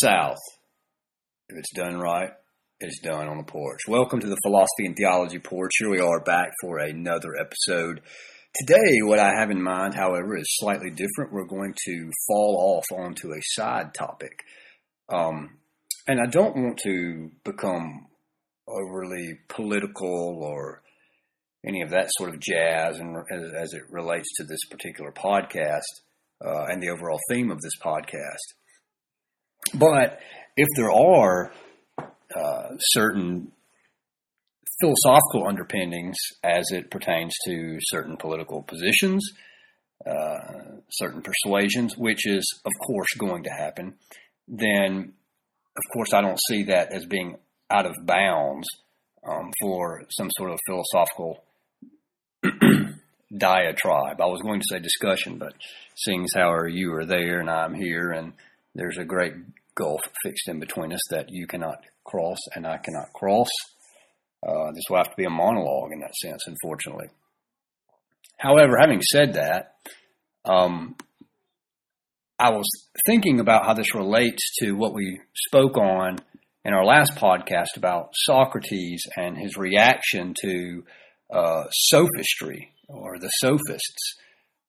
South, if it's done right, it's done on the porch. Welcome to the Philosophy and Theology Porch. Here we are back for another episode. Today, what I have in mind, however, is slightly different. We're going to fall off onto a side topic. Um, and I don't want to become overly political or any of that sort of jazz and as, as it relates to this particular podcast uh, and the overall theme of this podcast. But if there are uh, certain philosophical underpinnings as it pertains to certain political positions, uh, certain persuasions, which is, of course, going to happen, then, of course, I don't see that as being out of bounds um, for some sort of philosophical diatribe. I was going to say discussion, but seeing as how you are there and I'm here, and there's a great gulf fixed in between us that you cannot cross and I cannot cross. Uh, this will have to be a monologue in that sense, unfortunately. However, having said that, um, I was thinking about how this relates to what we spoke on in our last podcast about Socrates and his reaction to uh, sophistry or the sophists,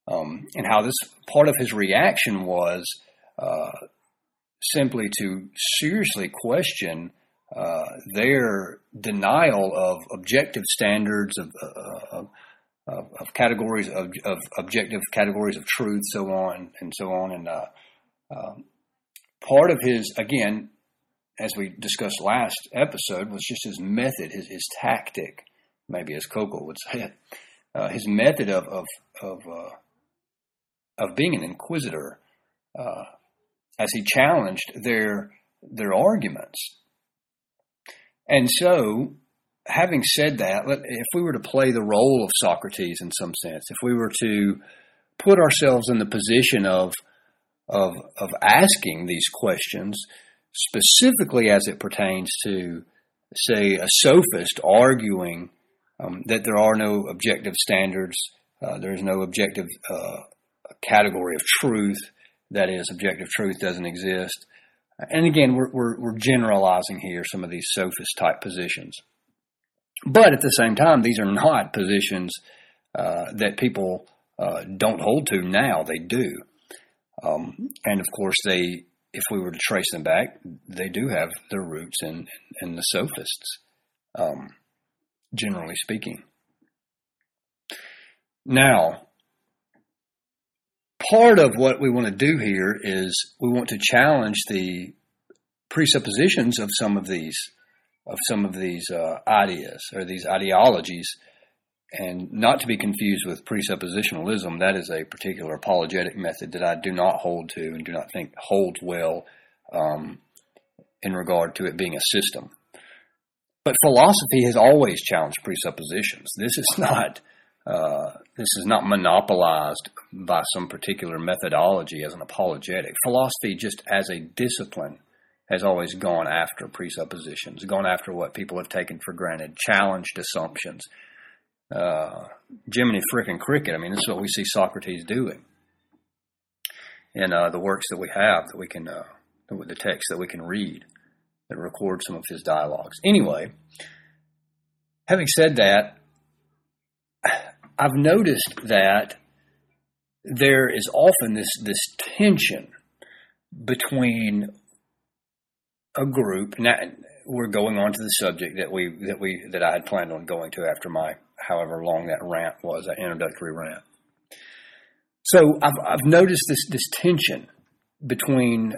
um, and how this part of his reaction was uh, simply to seriously question uh, their denial of objective standards of, uh, of, of categories of, of, objective categories of truth, so on and so on. And uh, um, part of his, again, as we discussed last episode, was just his method, his, his tactic, maybe as Coco would say it, uh, his method of of of, uh, of being an inquisitor, uh, as he challenged their their arguments. And so, having said that, if we were to play the role of Socrates in some sense, if we were to put ourselves in the position of of of asking these questions, specifically as it pertains to, say, a sophist arguing um, that there are no objective standards, uh, there's no objective uh, category of truth. That is, objective truth doesn't exist. And again, we're, we're, we're generalizing here some of these sophist type positions. But at the same time, these are not positions uh, that people uh, don't hold to now. They do. Um, and of course, they, if we were to trace them back, they do have their roots in, in, the sophists, um, generally speaking. Now, part of what we want to do here is we want to challenge the presuppositions of some of these of some of these uh, ideas or these ideologies, and not to be confused with presuppositionalism. That is a particular apologetic method that I do not hold to and do not think holds well um, in regard to it being a system. But philosophy has always challenged presuppositions. This is not uh, this is not monopolized by some particular methodology as an apologetic. Philosophy, just as a discipline, has always gone after presuppositions, gone after what people have taken for granted, challenged assumptions. Uh, Jiminy frickin' cricket. I mean, this is what we see Socrates doing in uh, the works that we have that we can, uh, the text that we can read that record some of his dialogues. Anyway, having said that, I've noticed that there is often this this tension between a group. Now we're going on to the subject that we that we that I had planned on going to after my however long that rant was, that introductory rant. So I've I've noticed this this tension between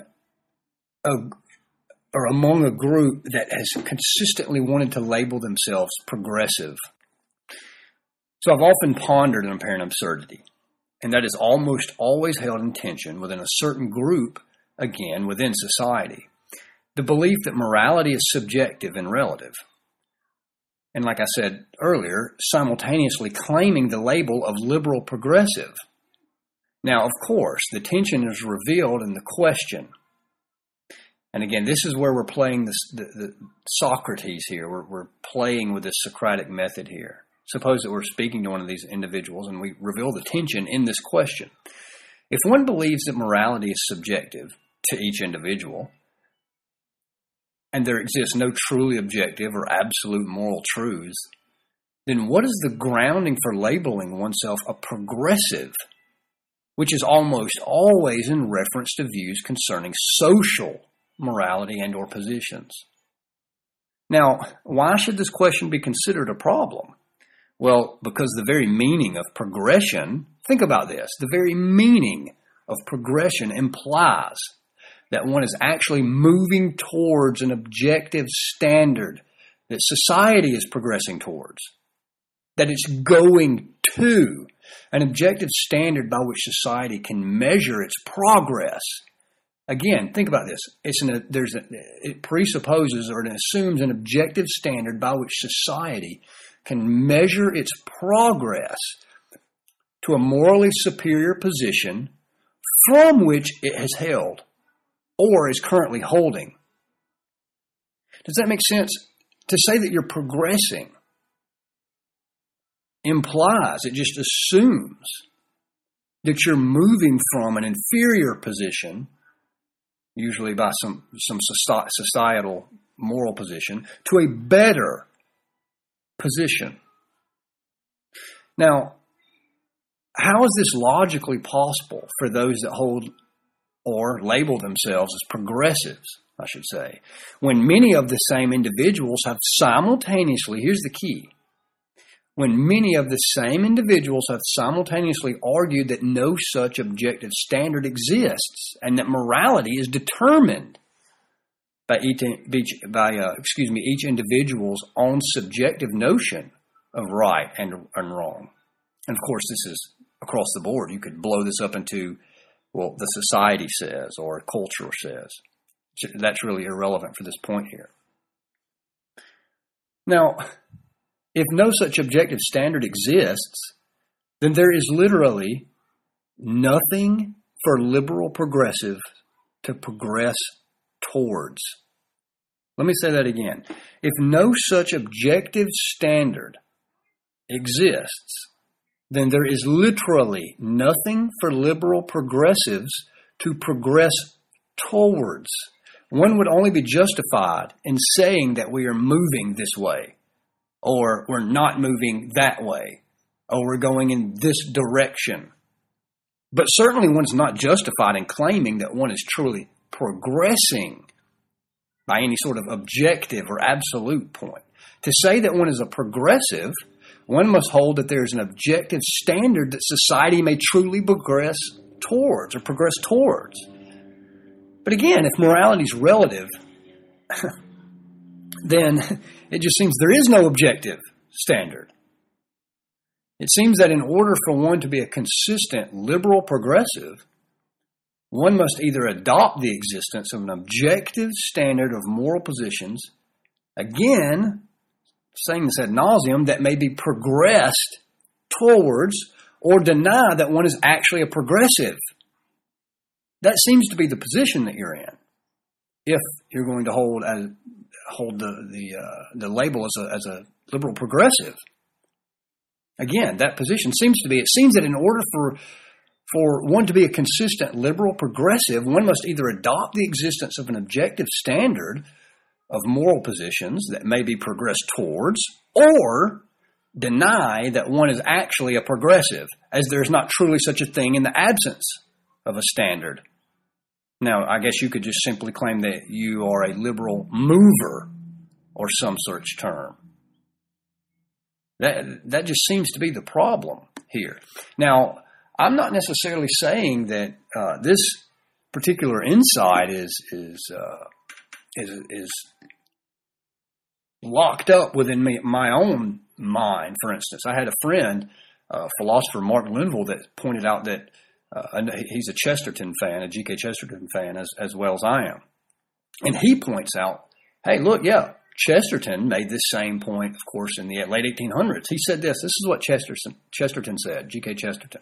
a or among a group that has consistently wanted to label themselves progressive so I've often pondered an apparent absurdity, and that is almost always held in tension within a certain group, again, within society. The belief that morality is subjective and relative. And like I said earlier, simultaneously claiming the label of liberal progressive. Now, of course, the tension is revealed in the question. And again, this is where we're playing this, the, the Socrates here. We're, we're playing with the Socratic method here. Suppose that we're speaking to one of these individuals and we reveal the tension in this question. If one believes that morality is subjective to each individual, and there exists no truly objective or absolute moral truths, then what is the grounding for labeling oneself a progressive, which is almost always in reference to views concerning social morality and or positions? Now, why should this question be considered a problem? Well, because the very meaning of progression, think about this, the very meaning of progression implies that one is actually moving towards an objective standard that society is progressing towards, that it's going to an objective standard by which society can measure its progress. Again, think about this. It's an, there's a, it presupposes or it assumes an objective standard by which society can measure its progress to a morally superior position from which it has held or is currently holding. Does that make sense? To say that you're progressing implies, it just assumes that you're moving from an inferior position, usually by some, some societal moral position, to a better position. Now, how is this logically possible for those that hold or label themselves as progressives, I should say, when many of the same individuals have simultaneously, here's the key, when many of the same individuals have simultaneously argued that no such objective standard exists and that morality is determined by each, by, uh, excuse me, each individual's own subjective notion of right and, and wrong. And of course, this is across the board. You could blow this up into well, the society says or culture says. That's really irrelevant for this point here. Now, if no such objective standard exists, then there is literally nothing for liberal progressive to progress towards. Let me say that again. If no such objective standard exists, then there is literally nothing for liberal progressives to progress towards. One would only be justified in saying that we are moving this way, or we're not moving that way, or we're going in this direction. But certainly one's not justified in claiming that one is truly progressing by any sort of objective or absolute point. To say that one is a progressive one must hold that there is an objective standard that society may truly progress towards or progress towards. But again, if morality is relative, then it just seems there is no objective standard. It seems that in order for one to be a consistent liberal progressive, one must either adopt the existence of an objective standard of moral positions, again, saying this ad nauseum, that may be progressed towards or deny that one is actually a progressive. That seems to be the position that you're in. If you're going to hold as, hold the the uh, the label as a as a liberal progressive, again, that position seems to be. It seems that in order for for one to be a consistent liberal progressive, one must either adopt the existence of an objective standard of moral positions that may be progressed towards, or deny that one is actually a progressive, as there is not truly such a thing in the absence of a standard. Now, I guess you could just simply claim that you are a liberal mover or some such term. That, that just seems to be the problem here. Now, I'm not necessarily saying that uh, this particular insight is is uh, is is locked up within me, my own mind. For instance, I had a friend, uh, philosopher Mark Linville, that pointed out that uh, he's a Chesterton fan, a G.K. Chesterton fan, as as well as I am, and he points out, hey, look, yeah. Chesterton made this same point, of course, in the late 1800s. He said this. This is what Chesterton, Chesterton said, G.K. Chesterton.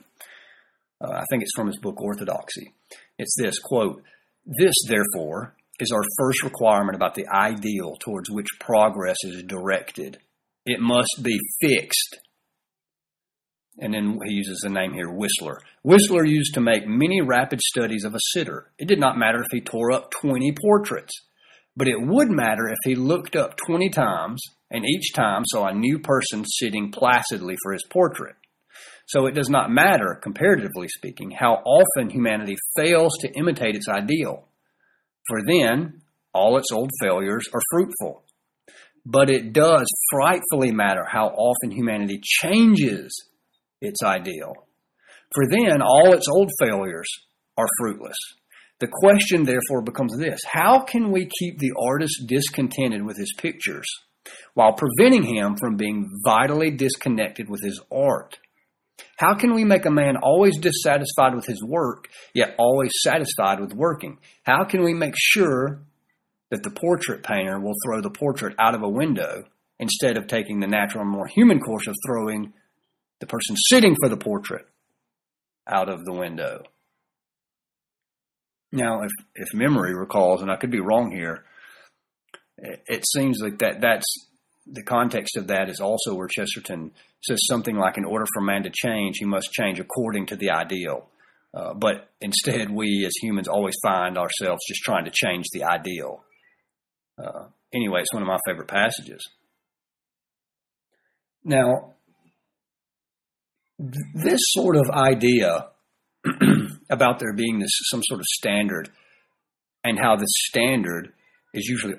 Uh, I think it's from his book Orthodoxy. It's this quote, This, therefore, is our first requirement about the ideal towards which progress is directed. It must be fixed. And then he uses the name here, Whistler. Whistler used to make many rapid studies of a sitter. It did not matter if he tore up 20 portraits. But it would matter if he looked up 20 times and each time saw a new person sitting placidly for his portrait. So it does not matter, comparatively speaking, how often humanity fails to imitate its ideal. For then, all its old failures are fruitful. But it does frightfully matter how often humanity changes its ideal. For then, all its old failures are fruitless. The question, therefore, becomes this How can we keep the artist discontented with his pictures while preventing him from being vitally disconnected with his art? How can we make a man always dissatisfied with his work, yet always satisfied with working? How can we make sure that the portrait painter will throw the portrait out of a window instead of taking the natural and more human course of throwing the person sitting for the portrait out of the window? Now, if, if memory recalls, and I could be wrong here, it seems like that that's the context of that is also where Chesterton says something like, in order for man to change, he must change according to the ideal. Uh, but instead, we as humans always find ourselves just trying to change the ideal. Uh, anyway, it's one of my favorite passages. Now, th- this sort of idea about there being this some sort of standard and how the standard is usually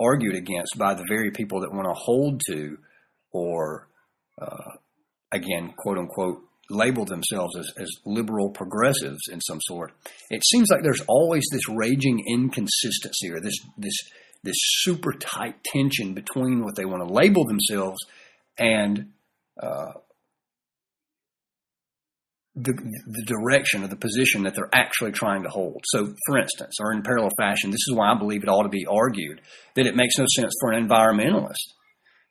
argued against by the very people that want to hold to or uh, again quote unquote label themselves as, as liberal progressives in some sort. It seems like there's always this raging inconsistency or this this this super tight tension between what they want to label themselves and uh, the, the direction or the position that they're actually trying to hold. So, for instance, or in parallel fashion, this is why I believe it ought to be argued that it makes no sense for an environmentalist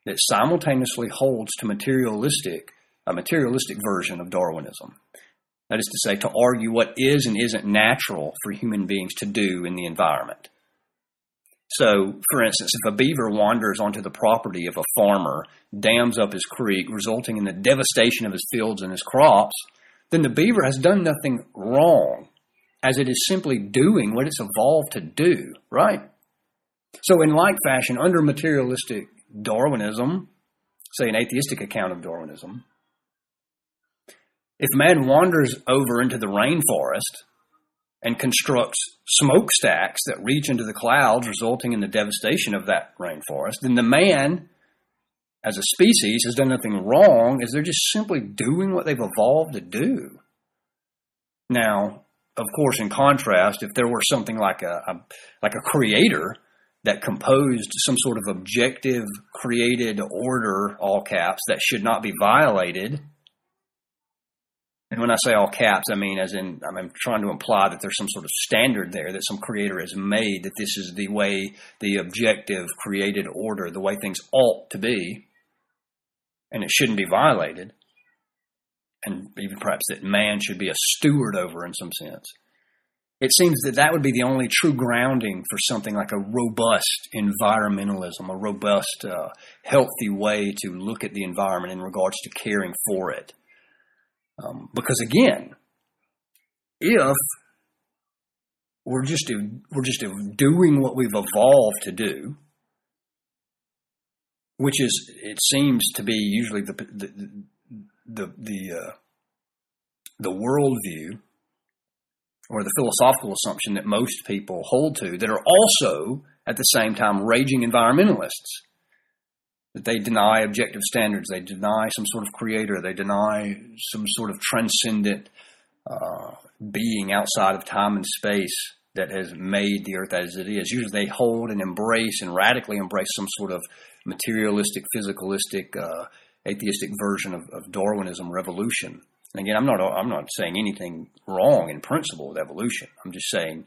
that simultaneously holds to materialistic a materialistic version of Darwinism. That is to say, to argue what is and isn't natural for human beings to do in the environment. So, for instance, if a beaver wanders onto the property of a farmer, dams up his creek, resulting in the devastation of his fields and his crops, then the beaver has done nothing wrong, as it is simply doing what it's evolved to do, right? So, in like fashion, under materialistic Darwinism, say an atheistic account of Darwinism, if man wanders over into the rainforest and constructs smokestacks that reach into the clouds, resulting in the devastation of that rainforest, then the man as a species has done nothing wrong, is they're just simply doing what they've evolved to do. Now, of course, in contrast, if there were something like a, a like a creator that composed some sort of objective, created order, all caps, that should not be violated. And when I say all caps, I mean as in I'm trying to imply that there's some sort of standard there that some creator has made that this is the way the objective created order, the way things ought to be and it shouldn't be violated, and even perhaps that man should be a steward over in some sense. It seems that that would be the only true grounding for something like a robust environmentalism, a robust, uh, healthy way to look at the environment in regards to caring for it. Um, because again, if we're just we're just doing what we've evolved to do, which is it seems to be usually the the the the, uh, the worldview or the philosophical assumption that most people hold to that are also at the same time raging environmentalists. That they deny objective standards they deny some sort of creator they deny some sort of transcendent uh, being outside of time and space that has made the earth as it is. Usually they hold and embrace and radically embrace some sort of materialistic, physicalistic, uh, atheistic version of, of, Darwinism revolution. And again, I'm not I'm not saying anything wrong in principle with evolution. I'm just saying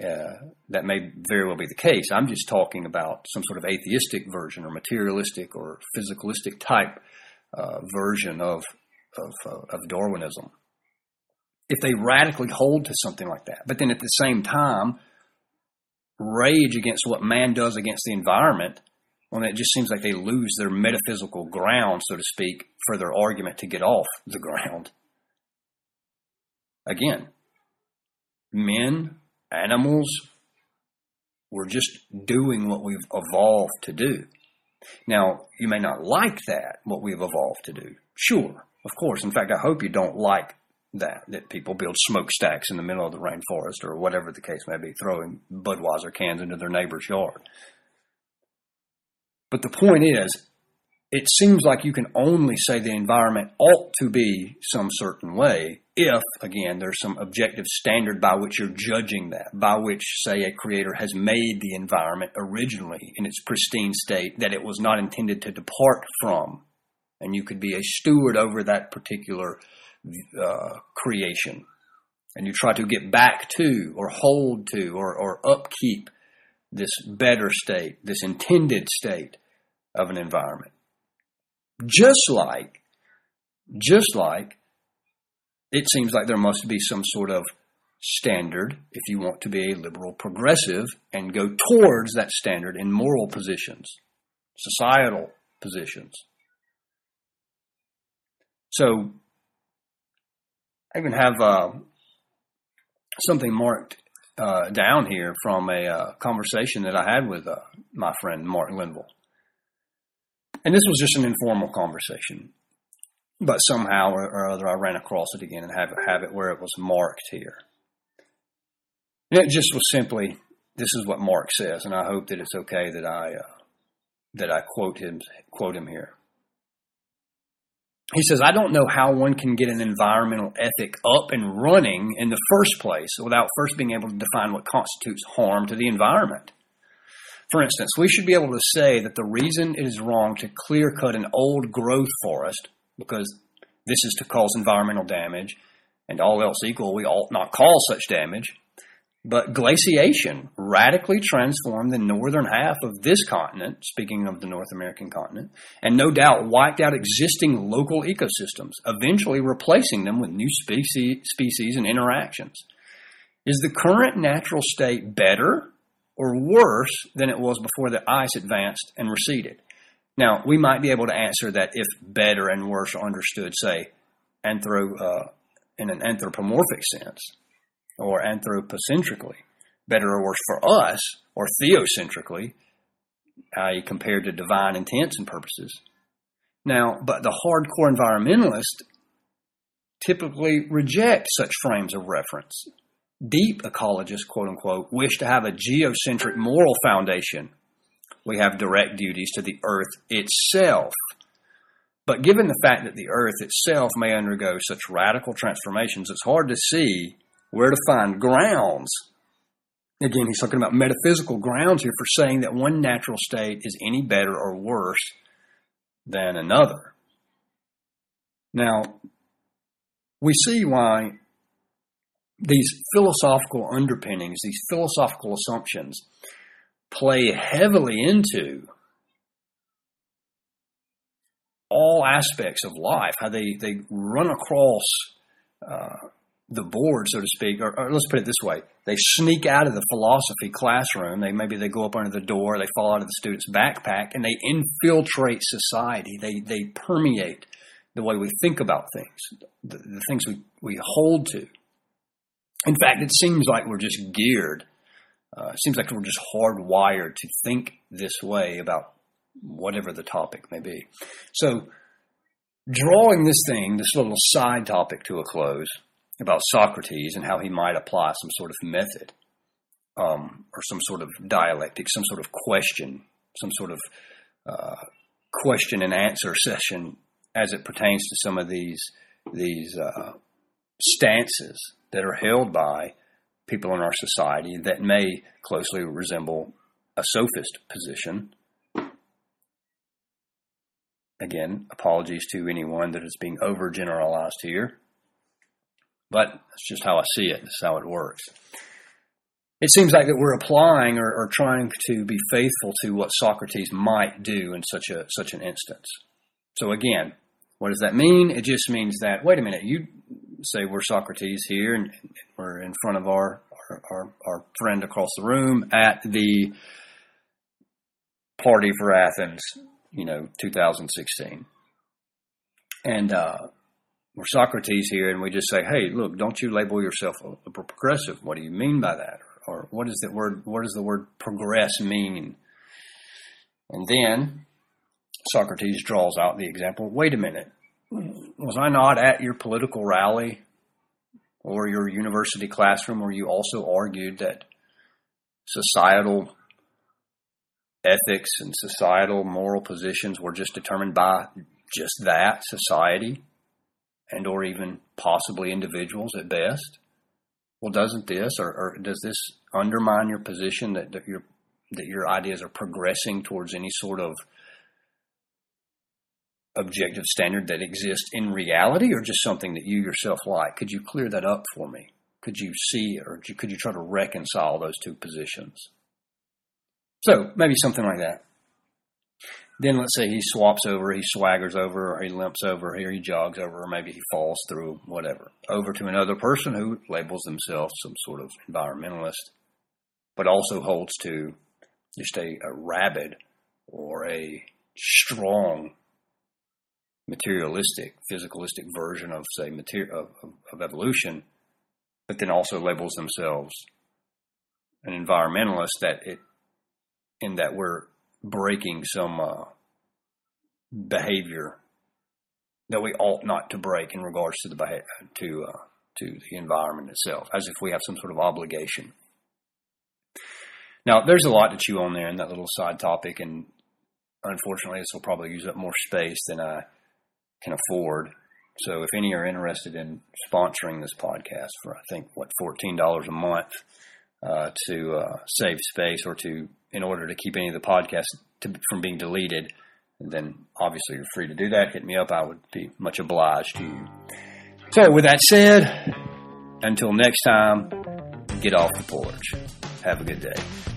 uh, that may very well be the case. I'm just talking about some sort of atheistic version or materialistic or physicalistic type uh, version of of, uh, of Darwinism. If they radically hold to something like that, but then at the same time rage against what man does against the environment well, it just seems like they lose their metaphysical ground, so to speak, for their argument to get off the ground. Again, men, animals, We're just doing what we've evolved to do. Now, you may not like that, what we've evolved to do. Sure, of course. In fact, I hope you don't like that, that people build smokestacks in the middle of the rainforest or whatever the case may be, throwing Budweiser cans into their neighbor's yard. But the point is, it seems like you can only say the environment ought to be some certain way if, again, there's some objective standard by which you're judging that, by which, say, a creator has made the environment originally in its pristine state that it was not intended to depart from. And you could be a steward over that particular uh, creation. And you try to get back to, or hold to, or, or upkeep this better state, this intended state of an environment. Just like, just like, it seems like there must be some sort of standard if you want to be a liberal progressive and go towards that standard in moral positions, societal positions. So, I even have uh, something marked uh, down here from a uh, conversation that I had with uh, my friend Mark Linville. And this was just an informal conversation. But somehow or other, I ran across it again and have, have it where it was marked here. And it just was simply, this is what Mark says, and I hope that it's okay that I uh, that I quote him quote him here. He says, I don't know how one can get an environmental ethic up and running in the first place without first being able to define what constitutes harm to the environment. For instance, we should be able to say that the reason it is wrong to clear cut an old growth forest, because this is to cause environmental damage, and all else equal, we ought not cause such damage. But glaciation radically transformed the northern half of this continent, speaking of the North American continent, and no doubt wiped out existing local ecosystems, eventually replacing them with new species, species and interactions. Is the current natural state better or worse than it was before the ice advanced and receded. Now, we might be able to answer that if better and worse are understood, say, anthro, uh, in an anthropomorphic sense or anthropocentrically, better or worse for us, or theocentrically, i.e., compared to divine intents and purposes. Now, but the hardcore environmentalist typically reject such frames of reference deep ecologists, quote unquote, wish to have a geocentric moral foundation. We have direct duties to the earth itself. But given the fact that the earth itself may undergo such radical transformations, it's hard to see where to find grounds. Again, he's talking about metaphysical grounds here for saying that one natural state is any better or worse than another. Now, we see why these philosophical underpinnings, these philosophical assumptions, play heavily into all aspects of life, how they, they run across uh, the board, so to speak, or, or, let's put it this way: they sneak out of the philosophy classroom. They maybe they go up under the door, they fall out of the student's backpack, and they infiltrate society. They they permeate the way we think about things, the, the things we, we hold to. In fact, it seems like we're just geared. Uh, it seems like we're just hardwired to think this way about whatever the topic may be. So, drawing this thing, this little side topic to a close about Socrates and how he might apply some sort of method um, or some sort of dialectic, some sort of question, some sort of uh, question and answer session as it pertains to some of these these uh, stances that are held by people in our society that may closely resemble a sophist position. Again, apologies to anyone that is being overgeneralized here, but that's just how I see it. That's how it works. It seems like that we're applying or, or trying to be faithful to what Socrates might do in such a such an instance. So again, what does that mean? It just means that wait a minute, you say we're Socrates here, and we're in front of our, our our, our friend across the room at the party for Athens, you know, 2016, and uh, we're Socrates here, and we just say, hey, look, don't you label yourself a, progressive? What do you mean by that? or what does that word what does the word progress mean? And then Socrates draws out the example. Wait a minute, was I not at your political rally or your university classroom where you also argued that societal ethics and societal moral positions were just determined by just that society and or even possibly individuals at best? Well doesn't this or, or does this undermine your position that, that your that your ideas are progressing towards any sort of objective standard that exists in reality or just something that you yourself like? Could you clear that up for me? Could you see or could you try to reconcile those two positions? So maybe something like that. Then let's say he swaps over, he swaggers over, or he limps over, or he jogs over, or maybe he falls through, whatever, over to another person who labels themselves some sort of environmentalist, but also holds to just a, a rabid or a strong materialistic, physicalistic version of, say, of, of evolution, but then also labels themselves an environmentalist that it in that we're breaking some uh, behavior that we ought not to break in regards to the to uh, to the environment itself, as if we have some sort of obligation. Now, there's a lot to chew on there in that little side topic, and unfortunately, this will probably use up more space than I can afford. So, if any are interested in sponsoring this podcast for, I think, what fourteen dollars a month uh, to uh, save space or to in order to keep any of the podcasts to, from being deleted, then obviously you're free to do that. Hit me up. I would be much obliged to you. So, with that said, until next time, get off the porch. Have a good day.